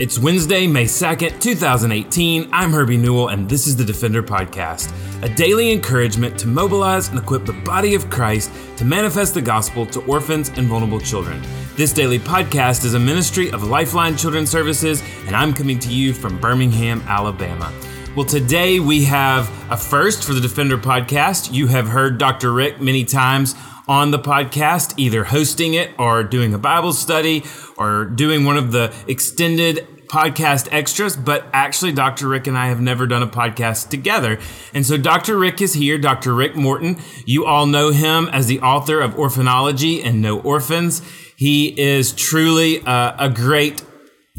It's Wednesday, May 2nd, 2018. I'm Herbie Newell, and this is the Defender Podcast, a daily encouragement to mobilize and equip the body of Christ to manifest the gospel to orphans and vulnerable children. This daily podcast is a ministry of Lifeline Children's Services, and I'm coming to you from Birmingham, Alabama. Well, today we have a first for the Defender Podcast. You have heard Dr. Rick many times on the podcast, either hosting it or doing a Bible study or doing one of the extended podcast extras, but actually, Dr. Rick and I have never done a podcast together. And so, Dr. Rick is here, Dr. Rick Morton. You all know him as the author of Orphanology and No Orphans. He is truly uh, a great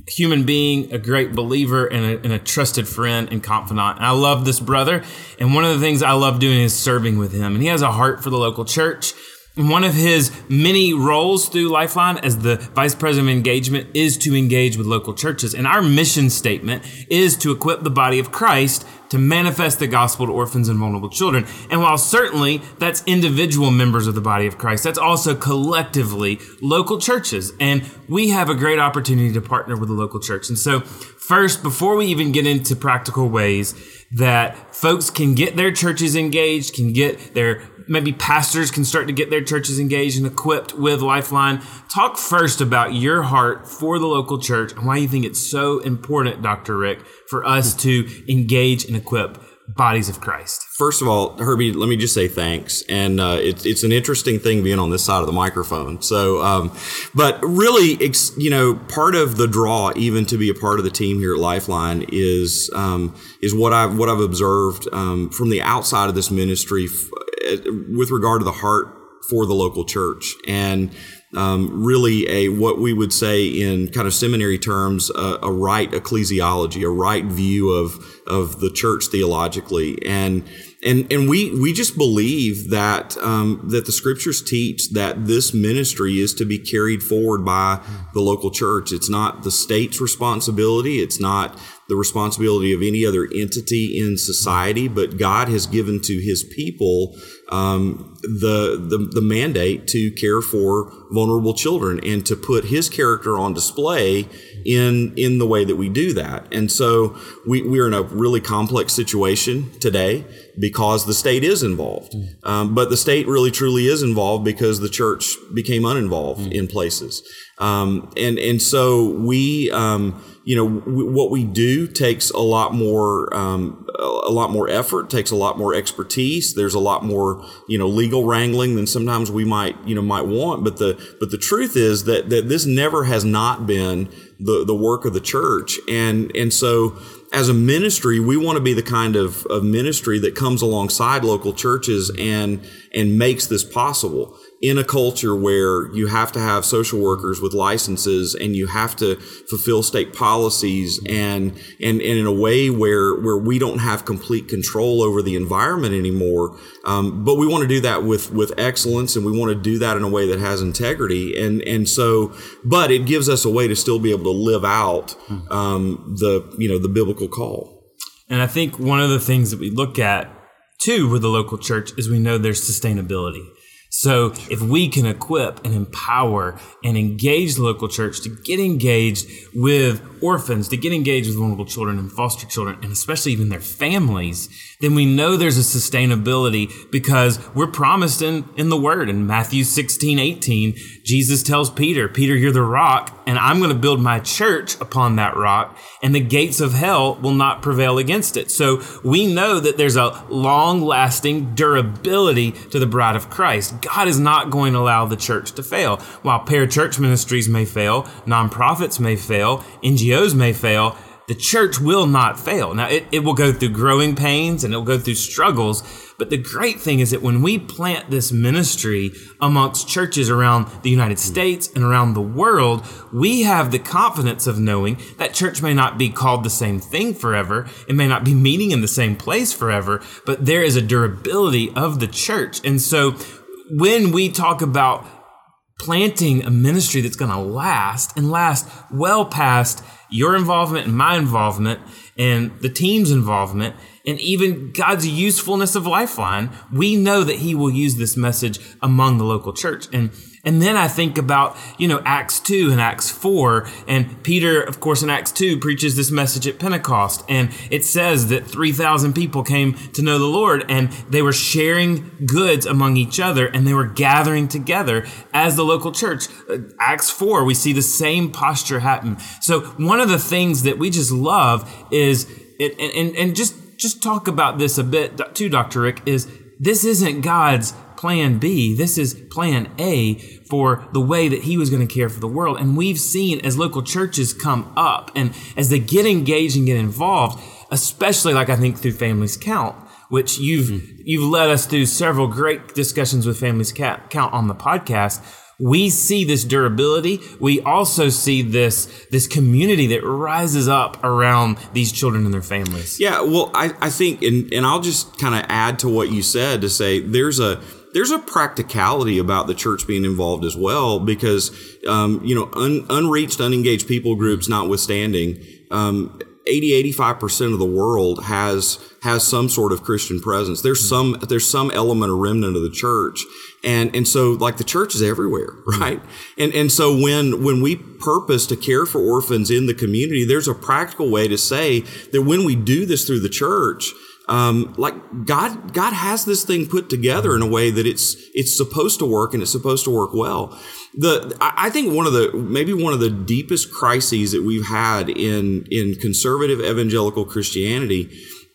human being, a great believer, and a, and a, trusted friend and confidant. And I love this brother. And one of the things I love doing is serving with him. And he has a heart for the local church. One of his many roles through Lifeline as the Vice President of Engagement is to engage with local churches. And our mission statement is to equip the body of Christ to manifest the gospel to orphans and vulnerable children. And while certainly that's individual members of the body of Christ, that's also collectively local churches. And we have a great opportunity to partner with the local church. And so, first, before we even get into practical ways that folks can get their churches engaged, can get their maybe pastors can start to get their churches engaged and equipped with Lifeline. Talk first about your heart for the local church and why you think it's so important, Dr. Rick, for us to engage and equip bodies of Christ. First of all, Herbie, let me just say thanks. And uh, it's it's an interesting thing being on this side of the microphone. So, um, but really, you know, part of the draw, even to be a part of the team here at Lifeline, is um, is what I've what I've observed um, from the outside of this ministry with regard to the heart for the local church and um, really a what we would say in kind of seminary terms a, a, right ecclesiology, a right view of of the church theologically, and and and we we just believe that um, that the scriptures teach that this ministry is to be carried forward by the local church. It's not the state's responsibility. It's not the responsibility of any other entity in society, but God has given to His people um, the, the the mandate to care for vulnerable children and to put His character on display in in the way that we do that. And so we we're in a really complex situation today because the state is involved, um, but the state really truly is involved because the church became uninvolved mm. in places. Um, and and so we um, you know w- what we do takes a lot more um, a lot more effort takes a lot more expertise there's a lot more you know legal wrangling than sometimes we might you know might want. But the but the truth is that that this never has not been the the work of the church. And and so as a ministry, we want to be the kind of, of ministry that comes alongside local churches and and makes this possible in a culture where you have to have social workers with licenses and you have to fulfill state policies and, and, and in a way where, where we don't have complete control over the environment anymore. Um, but we want to do that with, with excellence and we want to do that in a way that has integrity. And, and so, but it gives us a way to still be able to live out, um, the, you know, the biblical call. And I think one of the things that we look at too with the local church is we know there's sustainability. So if we can equip and empower and engage the local church to get engaged with orphans, to get engaged with vulnerable children and foster children, and especially even their families, then we know there's a sustainability because we're promised in, in the word. In Matthew 16, 18, Jesus tells Peter, Peter, you're the rock, and I'm going to build my church upon that rock, and the gates of hell will not prevail against it. So we know that there's a long lasting durability to the bride of Christ. God is not going to allow the church to fail. While parachurch ministries may fail, nonprofits may fail, NGOs may fail, the church will not fail. Now, it, it will go through growing pains and it'll go through struggles. But the great thing is that when we plant this ministry amongst churches around the United States and around the world, we have the confidence of knowing that church may not be called the same thing forever. It may not be meeting in the same place forever, but there is a durability of the church. And so when we talk about planting a ministry that's going to last and last well past your involvement and my involvement and the team's involvement and even God's usefulness of Lifeline, we know that He will use this message among the local church. And And then I think about, you know, Acts 2 and Acts 4. And Peter, of course, in Acts 2 preaches this message at Pentecost. And it says that 3,000 people came to know the Lord and they were sharing goods among each other and they were gathering together as the local church. Uh, Acts 4, we see the same posture happen. So one of the things that we just love is, it, and, and just, just talk about this a bit too, Dr. Rick, is this isn't God's plan B. This is plan A for the way that he was going to care for the world. And we've seen as local churches come up and as they get engaged and get involved, especially like I think through Families Count, which you've mm-hmm. you've led us through several great discussions with Families Count on the podcast. We see this durability. We also see this this community that rises up around these children and their families. Yeah, well, I, I think, and, and I'll just kind of add to what you said to say there's a there's a practicality about the church being involved as well because um, you know un, unreached unengaged people groups notwithstanding um, 80 85% of the world has has some sort of christian presence. There's mm-hmm. some there's some element or remnant of the church. And and so like the church is everywhere right? And and so when when we purpose to care for orphans in the community there's a practical way to say that when we do this through the church um, like God, God has this thing put together in a way that it's it's supposed to work and it's supposed to work well. The I think one of the maybe one of the deepest crises that we've had in in conservative evangelical Christianity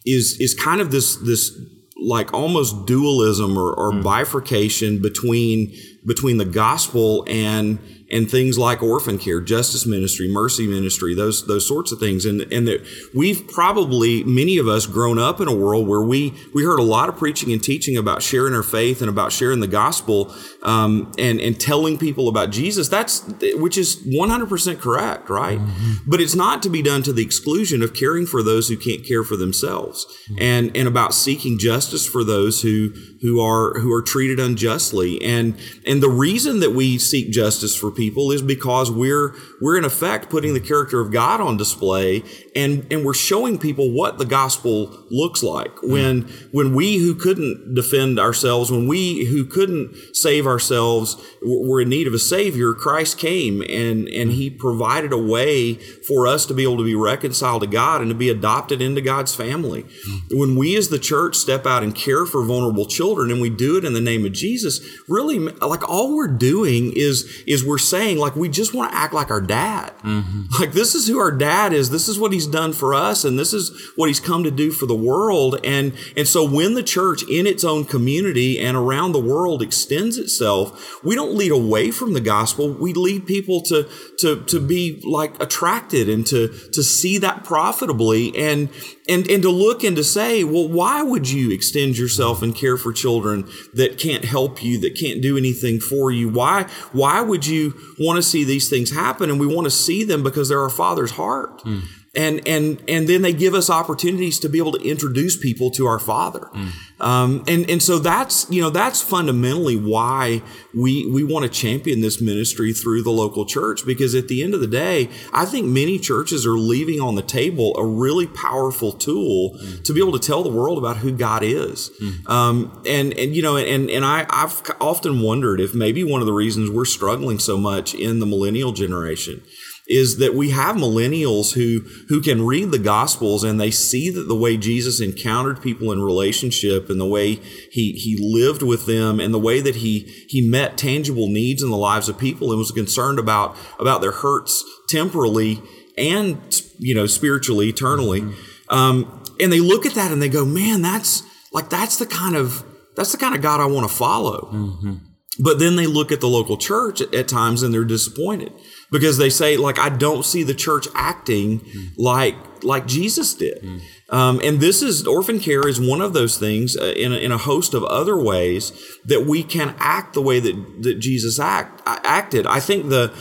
is is kind of this this like almost dualism or, or mm. bifurcation between between the gospel and and things like orphan care, justice ministry, mercy ministry, those those sorts of things. And and that we've probably many of us grown up in a world where we we heard a lot of preaching and teaching about sharing our faith and about sharing the gospel um, and and telling people about Jesus. That's which is one hundred percent correct, right? Mm-hmm. But it's not to be done to the exclusion of caring for those who can't care for themselves, mm-hmm. and and about seeking justice for those who who are who are treated unjustly. And and the reason that we seek justice for people is because we're we're in effect putting the character of God on display and and we're showing people what the gospel looks like. Hmm. When when we who couldn't defend ourselves when we who couldn't save ourselves were in need of a savior christ came and and hmm. he provided a way for us to be able to be reconciled to god and to be adopted into god's family. Hmm. When we as the church step out and care for vulnerable children and we do it in the name of jesus really like all we're doing is is we're saying like we just want to act like our dad mm-hmm. like this is who our dad is. This is what he's done for us and this is what he's come to do for the world. And and so when the church in its own community and around the world extends itself we don't lead away from the gospel. We lead people to to to be like attracted and to to see that profitably and and and to look and to say well why would you extend yourself and care for children that can't help you that can't do anything for you? Why why would you want to see these things happen? And we want to see them because they're our father's heart. Mm and and and then they give us opportunities to be able to introduce people to our Father, mm. um, and and so that's you know that's fundamentally why we we want to champion this ministry through the local church because at the end of the day, I think many churches are leaving on the table a really powerful tool mm. to be able to tell the world about who God is, mm. um, and and you know and and I I've often wondered if maybe one of the reasons we're struggling so much in the millennial generation is that we have millennials who who can read the gospels and they see that the way Jesus encountered people in relationship and the way he he lived with them and the way that he he met tangible needs in the lives of people and was concerned about about their hurts temporally and you know spiritually eternally mm-hmm. um, and they look at that and they go man that's like that's the kind of that's the kind of God I want to follow mm-hmm. but then they look at the local church at, at times and they're disappointed because they say like I don't see the church acting mm. like like Jesus did. Mm. Um, and this is orphan care is one of those things uh, in, a, in a host of other ways that we can act the way that, that Jesus act, acted. I think the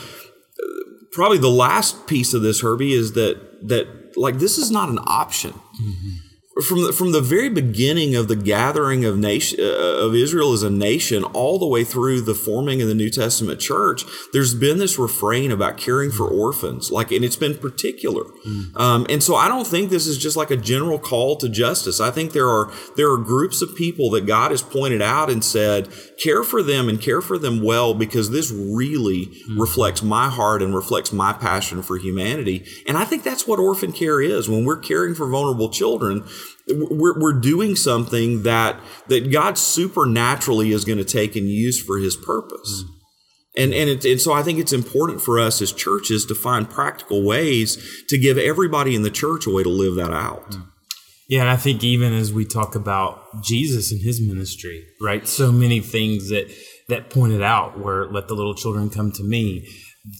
probably the last piece of this, Herbie, is that that like this is not an option. Mm-hmm from the, from the very beginning of the gathering of nation uh, of Israel as a nation, all the way through the forming of the New Testament church, there's been this refrain about caring for orphans, like, and it's been particular. Mm. Um, and so I don't think this is just like a general call to justice. I think there are there are groups of people that God has pointed out and said, care for them and care for them well, because this really mm. reflects my heart and reflects my passion for humanity. And I think that's what orphan care is. When we're caring for vulnerable children, we're, we're doing something that that God supernaturally is going to take and use for His purpose. And and, it, and so I think it's important for us as churches to find practical ways to give everybody in the church a way to live that out. Yeah, and I think even as we talk about Jesus and his ministry, right? So many things that that pointed out where let the little children come to me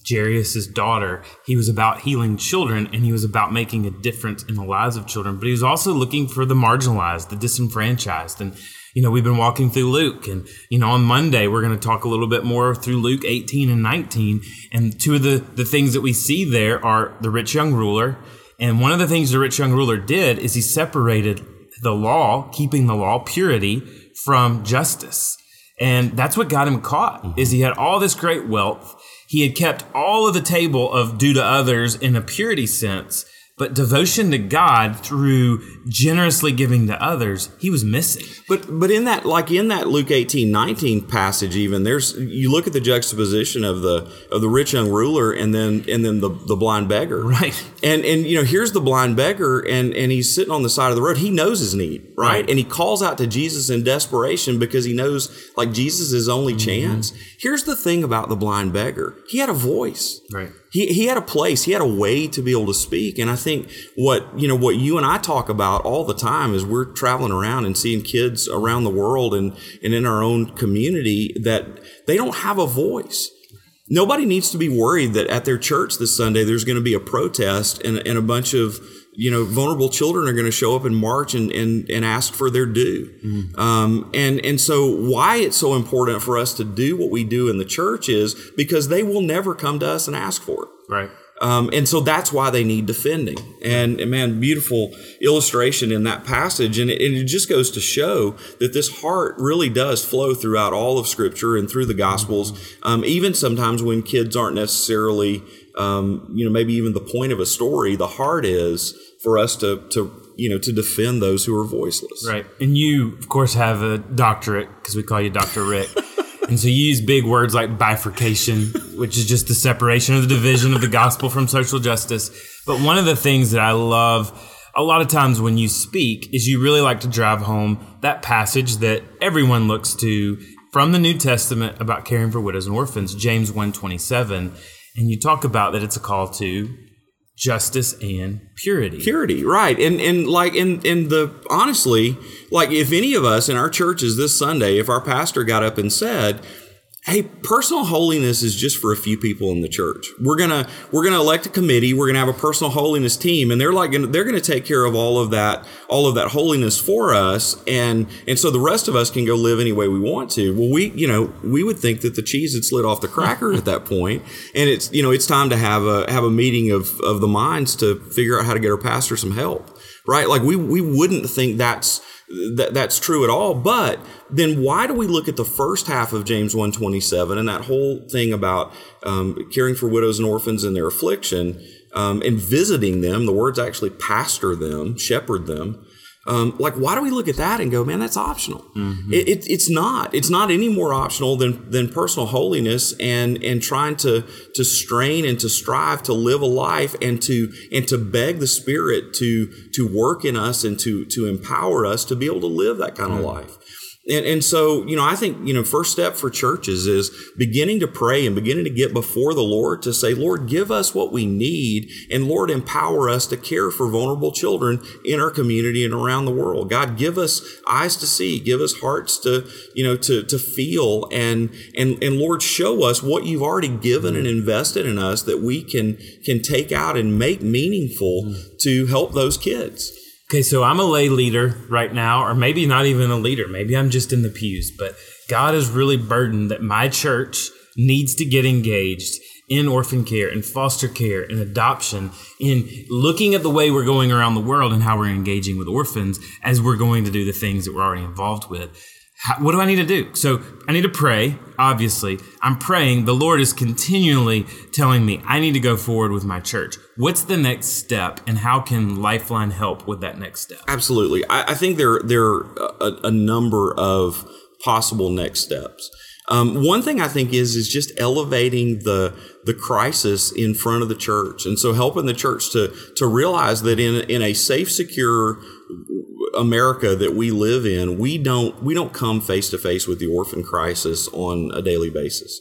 Jairus' daughter, he was about healing children and he was about making a difference in the lives of children, but he was also looking for the marginalized, the disenfranchised. And, you know, we've been walking through Luke and, you know, on Monday, we're going to talk a little bit more through Luke 18 and 19. And two of the, the things that we see there are the rich young ruler. And one of the things the rich young ruler did is he separated the law, keeping the law, purity from justice. And that's what got him caught is he had all this great wealth he had kept all of the table of due to others in a purity sense, but devotion to God through generously giving to others, he was missing. But but in that like in that Luke 18, 19 passage even, there's you look at the juxtaposition of the of the rich young ruler and then and then the, the blind beggar. Right. And and you know, here's the blind beggar and and he's sitting on the side of the road. He knows his need, right? right. And he calls out to Jesus in desperation because he knows like Jesus is only mm-hmm. chance. Here's the thing about the blind beggar. He had a voice. Right he, he had a place he had a way to be able to speak and i think what you know what you and i talk about all the time is we're traveling around and seeing kids around the world and, and in our own community that they don't have a voice nobody needs to be worried that at their church this sunday there's going to be a protest and, and a bunch of you know, vulnerable children are going to show up and march and, and, and ask for their due. Mm-hmm. Um, and, and so why it's so important for us to do what we do in the church is because they will never come to us and ask for it. Right. Um, and so that's why they need defending. And, and, man, beautiful illustration in that passage. And it, and it, just goes to show that this heart really does flow throughout all of Scripture and through the Gospels, um, even sometimes when kids aren't necessarily, um, you know, maybe even the point of a story. The heart is for us to to you know to defend those who are voiceless. Right. And you, of course, have a doctorate because we call you Doctor Rick. And so you use big words like bifurcation, which is just the separation of the division of the gospel from social justice. But one of the things that I love a lot of times when you speak is you really like to drive home that passage that everyone looks to from the New Testament about caring for widows and orphans, James 127. And you talk about that it's a call to justice and purity. Purity, right. And and like in in the honestly, like if any of us in our churches this Sunday, if our pastor got up and said, hey personal holiness is just for a few people in the church. We're gonna we're gonna elect a committee we're gonna have a personal holiness team and they're like they're gonna take care of all of that all of that holiness for us and and so the rest of us can go live any way we want to. Well we you know we would think that the cheese had slid off the cracker at that point and it's you know it's time to have a have a meeting of of the minds to figure out how to get our pastor some help right? Like we we wouldn't think that's that that's true at all. But then why do we look at the first half of James 127 and that whole thing about um, caring for widows and orphans in their affliction um, and visiting them? The words actually pastor them, shepherd them. Um, like, why do we look at that and go, man, that's optional? Mm-hmm. It, it, it's not. It's not any more optional than than personal holiness and and trying to to strain and to strive to live a life and to and to beg the Spirit to to work in us and to to empower us to be able to live that kind mm-hmm. of life. And, and so, you know, I think, you know, first step for churches is beginning to pray and beginning to get before the Lord to say, Lord, give us what we need. And Lord, empower us to care for vulnerable children in our community and around the world. God, give us eyes to see, give us hearts to, you know, to, to feel and, and, and Lord, show us what you've already given and invested in us that we can, can take out and make meaningful mm. to help those kids. Okay, so I'm a lay leader right now, or maybe not even a leader. Maybe I'm just in the pews, but God is really burdened that my church needs to get engaged in orphan care, in foster care, in adoption, in looking at the way we're going around the world and how we're engaging with orphans as we're going to do the things that we're already involved with. How, what do I need to do? So I need to pray, obviously. I'm praying. The Lord is continually telling me I need to go forward with my church. What's the next step, and how can Lifeline help with that next step? Absolutely. I, I think there, there are a, a number of possible next steps. Um, one thing I think is is just elevating the the crisis in front of the church, and so helping the church to to realize that in in a safe, secure America that we live in, we don't we don't come face to face with the orphan crisis on a daily basis.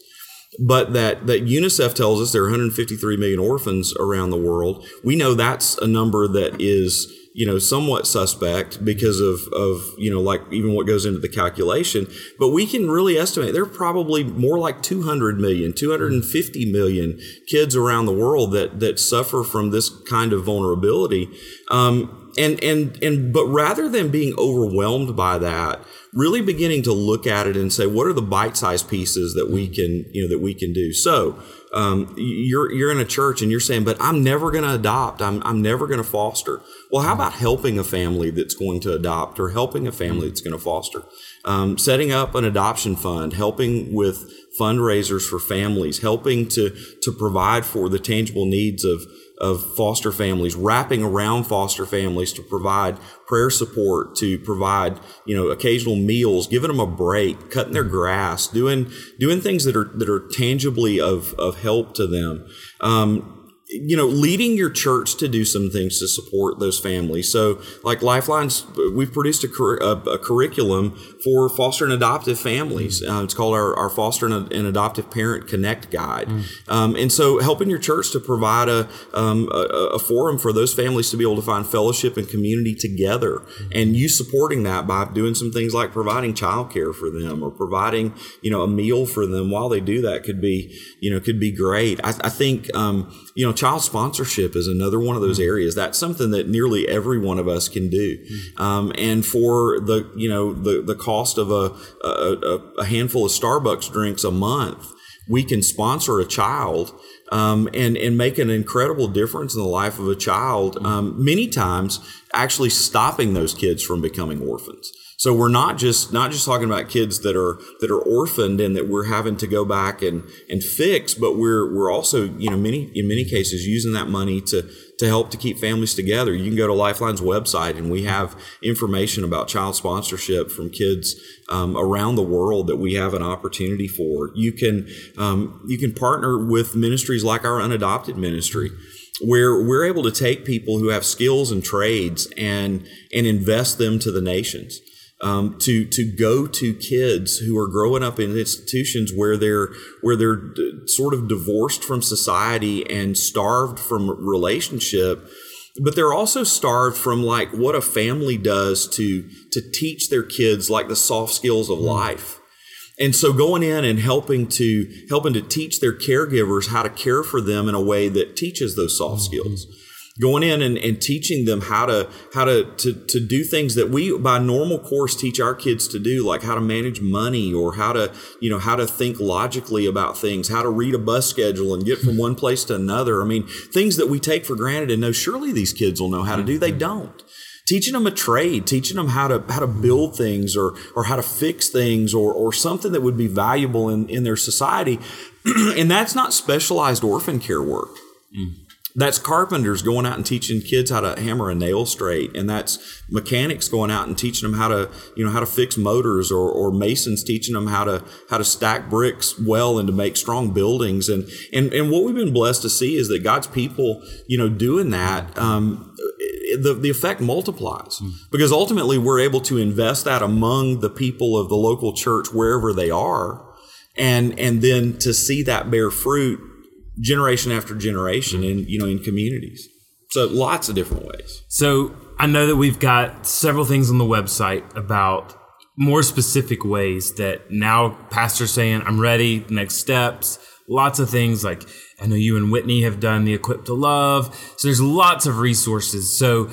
But that that UNICEF tells us there are 153 million orphans around the world. We know that's a number that is you know somewhat suspect because of of you know like even what goes into the calculation but we can really estimate there are probably more like 200 million 250 million kids around the world that that suffer from this kind of vulnerability um, and and and but rather than being overwhelmed by that really beginning to look at it and say what are the bite-sized pieces that we can you know that we can do? So um, you're you're in a church and you're saying but i'm never going to adopt. I'm, I'm never going to foster. Well how about helping a family that's going to adopt or helping a family that's going to foster? Um, setting up an adoption fund helping with fundraisers for families helping to to provide for the tangible needs of of foster families, wrapping around foster families to provide prayer support, to provide you know occasional meals, giving them a break, cutting their grass, doing doing things that are that are tangibly of of help to them. Um, you know, leading your church to do some things to support those families. So, like Lifelines, we've produced a, cur- a, a curriculum for foster and adoptive families. Mm. Uh, it's called our, our Foster and, and, Adoptive Parent Connect Guide. Mm. Um, and so, helping your church to provide a, um, a, a, forum for those families to be able to find fellowship and community together. Mm. And you supporting that by doing some things like providing childcare for them or providing, you know, a meal for them while they do that could be, you know, could be great. I, I think, um, you know, child sponsorship is another one of those mm-hmm. areas. That's something that nearly every one of us can do. Mm-hmm. Um, and for the, you know, the, the cost of a, a, a handful of Starbucks drinks a month, we can sponsor a child um, and and make an incredible difference in the life of a child. Mm-hmm. Um, many times, actually stopping those kids from becoming orphans. So we're not just not just talking about kids that are that are orphaned and that we're having to go back and and fix, but we're we're also you know many in many cases using that money to to help to keep families together. You can go to Lifeline's website and we have information about child sponsorship from kids um, around the world that we have an opportunity for. You can um, you can partner with ministries like our unadopted ministry where we're able to take people who have skills and trades and and invest them to the nations um, to to go to kids who are growing up in institutions where they're where they're d- sort of divorced from society and starved from relationship but they're also starved from like what a family does to to teach their kids like the soft skills of mm. life and so going in and helping to helping to teach their caregivers how to care for them in a way that teaches those soft mm-hmm. skills going in and, and teaching them how to how to, to to do things that we by normal course teach our kids to do like how to manage money or how to you know how to think logically about things how to read a bus schedule and get from one place to another. I mean things that we take for granted and know surely these kids will know how to do. They don't. Teaching them a trade teaching them how to how to build things or or how to fix things or or something that would be valuable in in their society. And that's not specialized orphan care work. Mm that's carpenters going out and teaching kids how to hammer a nail straight and that's mechanics going out and teaching them how to you know how to fix motors or, or masons teaching them how to how to stack bricks well and to make strong buildings and and and what we've been blessed to see is that god's people you know doing that um, the, the effect multiplies mm. because ultimately we're able to invest that among the people of the local church wherever they are and and then to see that bear fruit generation after generation and you know in communities. So lots of different ways. So I know that we've got several things on the website about more specific ways that now pastors saying I'm ready, next steps, lots of things like I know you and Whitney have done the Equip to Love. So there's lots of resources. So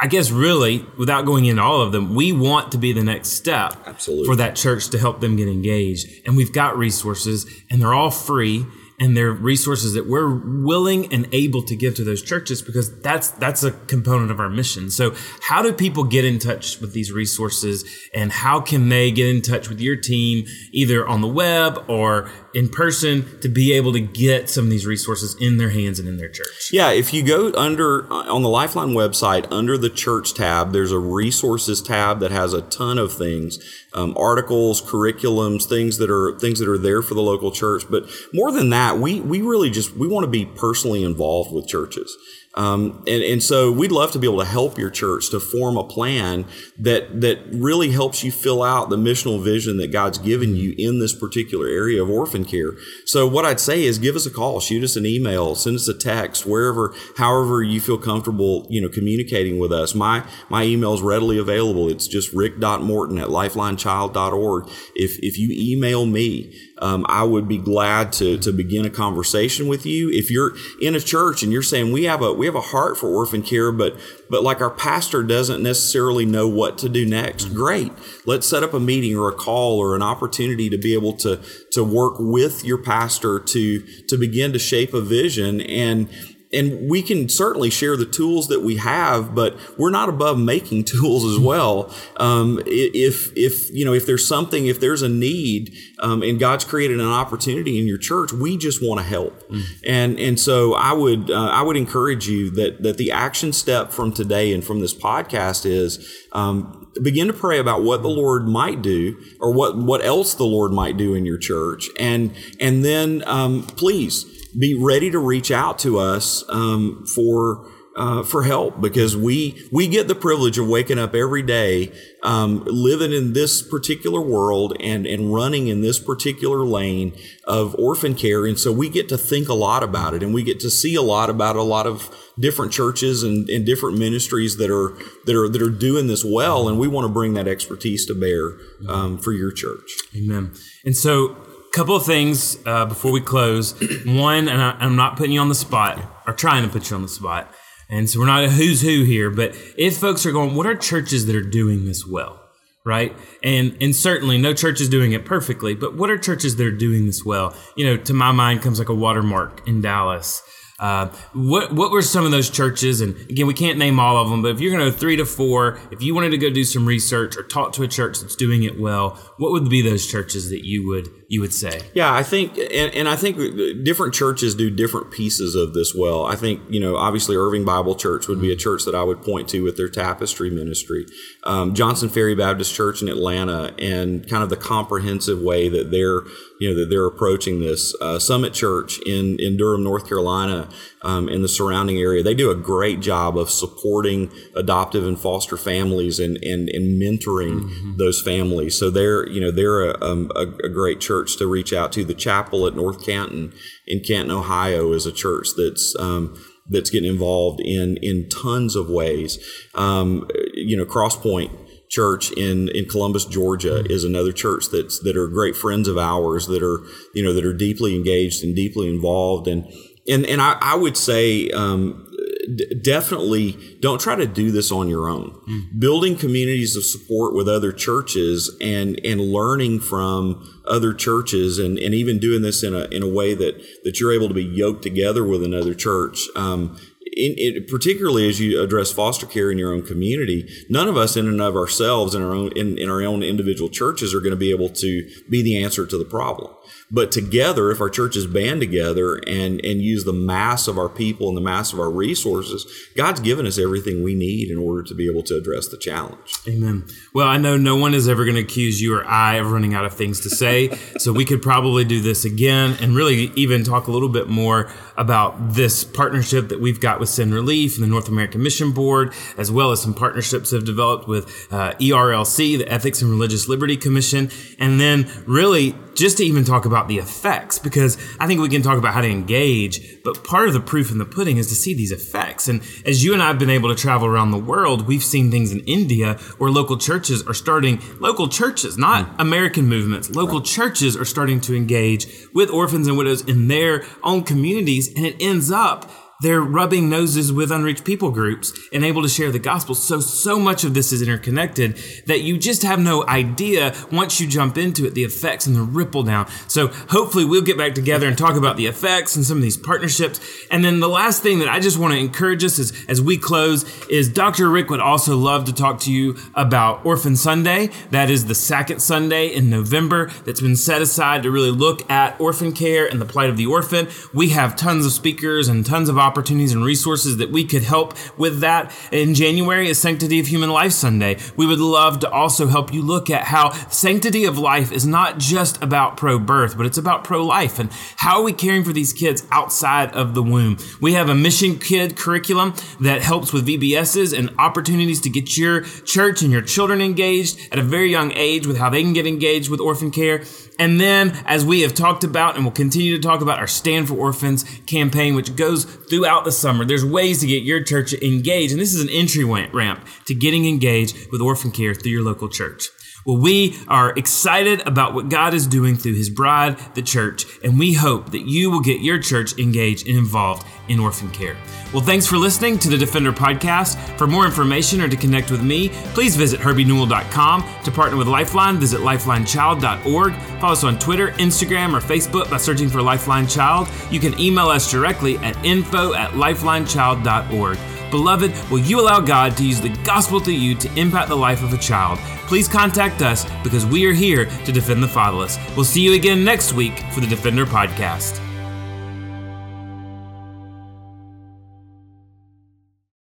I guess really, without going into all of them, we want to be the next step Absolutely. for that church to help them get engaged. And we've got resources and they're all free and they're resources that we're willing and able to give to those churches because that's that's a component of our mission. So how do people get in touch with these resources and how can they get in touch with your team either on the web or in person to be able to get some of these resources in their hands and in their church? Yeah, if you go under on the Lifeline website under the church tab, there's a resources tab that has a ton of things, um, articles, curriculums, things that are things that are there for the local church. But more than that, we we really just we want to be personally involved with churches. Um, and, and so we'd love to be able to help your church to form a plan that that really helps you fill out the missional vision that God's given you in this particular area of orphan care. So what I'd say is give us a call, shoot us an email, send us a text, wherever, however you feel comfortable, you know, communicating with us. My my email is readily available. It's just rick.morton at lifelinechild.org. If if you email me, um, I would be glad to to begin a conversation with you. If you're in a church and you're saying we have a we have a heart for orphan care, but but like our pastor doesn't necessarily know what to do next. Mm-hmm. Great, let's set up a meeting or a call or an opportunity to be able to to work with your pastor to to begin to shape a vision and and we can certainly share the tools that we have, but we're not above making tools as well. Um, if if you know if there's something, if there's a need, um, and God's created an opportunity in your church, we just want to help. Mm. And and so I would uh, I would encourage you that that the action step from today and from this podcast is um, begin to pray about what the Lord might do or what what else the Lord might do in your church, and and then um, please be ready to reach out to us um, for uh, for help because we we get the privilege of waking up every day, um, living in this particular world and and running in this particular lane of orphan care, and so we get to think a lot about it, and we get to see a lot about a lot of different churches and, and different ministries that are that are that are doing this well, and we want to bring that expertise to bear um, for your church. Amen. And so a couple of things uh, before we close. One, and I, am not putting you on the spot, or trying to put you on the spot, and so we're not a who's who here. But if folks are going, what are churches that are doing this well, right? And and certainly no church is doing it perfectly, but what are churches that are doing this well? You know, to my mind comes like a watermark in Dallas. Uh, what what were some of those churches? And again, we can't name all of them, but if you're going to go three to four, if you wanted to go do some research or talk to a church that's doing it well, what would be those churches that you would you would say? Yeah, I think, and, and I think different churches do different pieces of this well. I think you know, obviously, Irving Bible Church would be a church that I would point to with their tapestry ministry. Um, Johnson Ferry Baptist Church in Atlanta, and kind of the comprehensive way that they're you know that they're approaching this. Uh, Summit Church in in Durham, North Carolina, um, in the surrounding area, they do a great job of supporting adoptive and foster families and and, and mentoring mm-hmm. those families. So they're you know they're a, um, a, a, great church to reach out to. The chapel at North Canton in Canton, Ohio, is a church that's um, that's getting involved in in tons of ways. Um, you know, Crosspoint church in in Columbus, Georgia, is another church that's that are great friends of ours that are you know that are deeply engaged and deeply involved and and and I, I would say um, d- definitely don't try to do this on your own. Mm. Building communities of support with other churches and and learning from other churches and, and even doing this in a in a way that that you're able to be yoked together with another church um, in, in, particularly as you address foster care in your own community, none of us in and of ourselves in our own in, in our own individual churches are going to be able to be the answer to the problem. But together, if our churches band together and and use the mass of our people and the mass of our resources, God's given us everything we need in order to be able to address the challenge. Amen. Well, I know no one is ever going to accuse you or I of running out of things to say, so we could probably do this again and really even talk a little bit more about this partnership that we've got with Send Relief and the North American Mission Board, as well as some partnerships have developed with uh, ERLC, the Ethics and Religious Liberty Commission, and then really just to even talk about the effects, because I think we can talk about how to engage, but part of the proof in the pudding is to see these effects. And as you and I have been able to travel around the world, we've seen things in India where local churches are starting, local churches, not mm. American movements, local right. churches are starting to engage with orphans and widows in their own communities, and it ends up they're rubbing noses with unreached people groups and able to share the gospel. So, so much of this is interconnected that you just have no idea once you jump into it, the effects and the ripple down. So, hopefully, we'll get back together and talk about the effects and some of these partnerships. And then the last thing that I just want to encourage us as, as we close is Dr. Rick would also love to talk to you about Orphan Sunday. That is the second Sunday in November that's been set aside to really look at orphan care and the plight of the orphan. We have tons of speakers and tons of opportunities and resources that we could help with that. In January is Sanctity of Human Life Sunday. We would love to also help you look at how sanctity of life is not just about pro birth, but it's about pro life and how are we caring for these kids outside of the womb. We have a mission kid curriculum that helps with VBSs and opportunities to get your church and your children engaged at a very young age with how they can get engaged with orphan care. And then, as we have talked about and will continue to talk about, our Stand for Orphans campaign, which goes throughout the summer. There's ways to get your church engaged, and this is an entry ramp to getting engaged with orphan care through your local church. Well, we are excited about what God is doing through His bride, the church, and we hope that you will get your church engaged and involved in orphan care. Well, thanks for listening to the Defender Podcast. For more information or to connect with me, please visit herbienewell.com. To partner with Lifeline, visit lifelinechild.org. Follow us on Twitter, Instagram, or Facebook by searching for Lifeline Child. You can email us directly at info at lifelinechild.org. Beloved, will you allow God to use the gospel through you to impact the life of a child? Please contact us because we are here to defend the fatherless. We'll see you again next week for the Defender Podcast.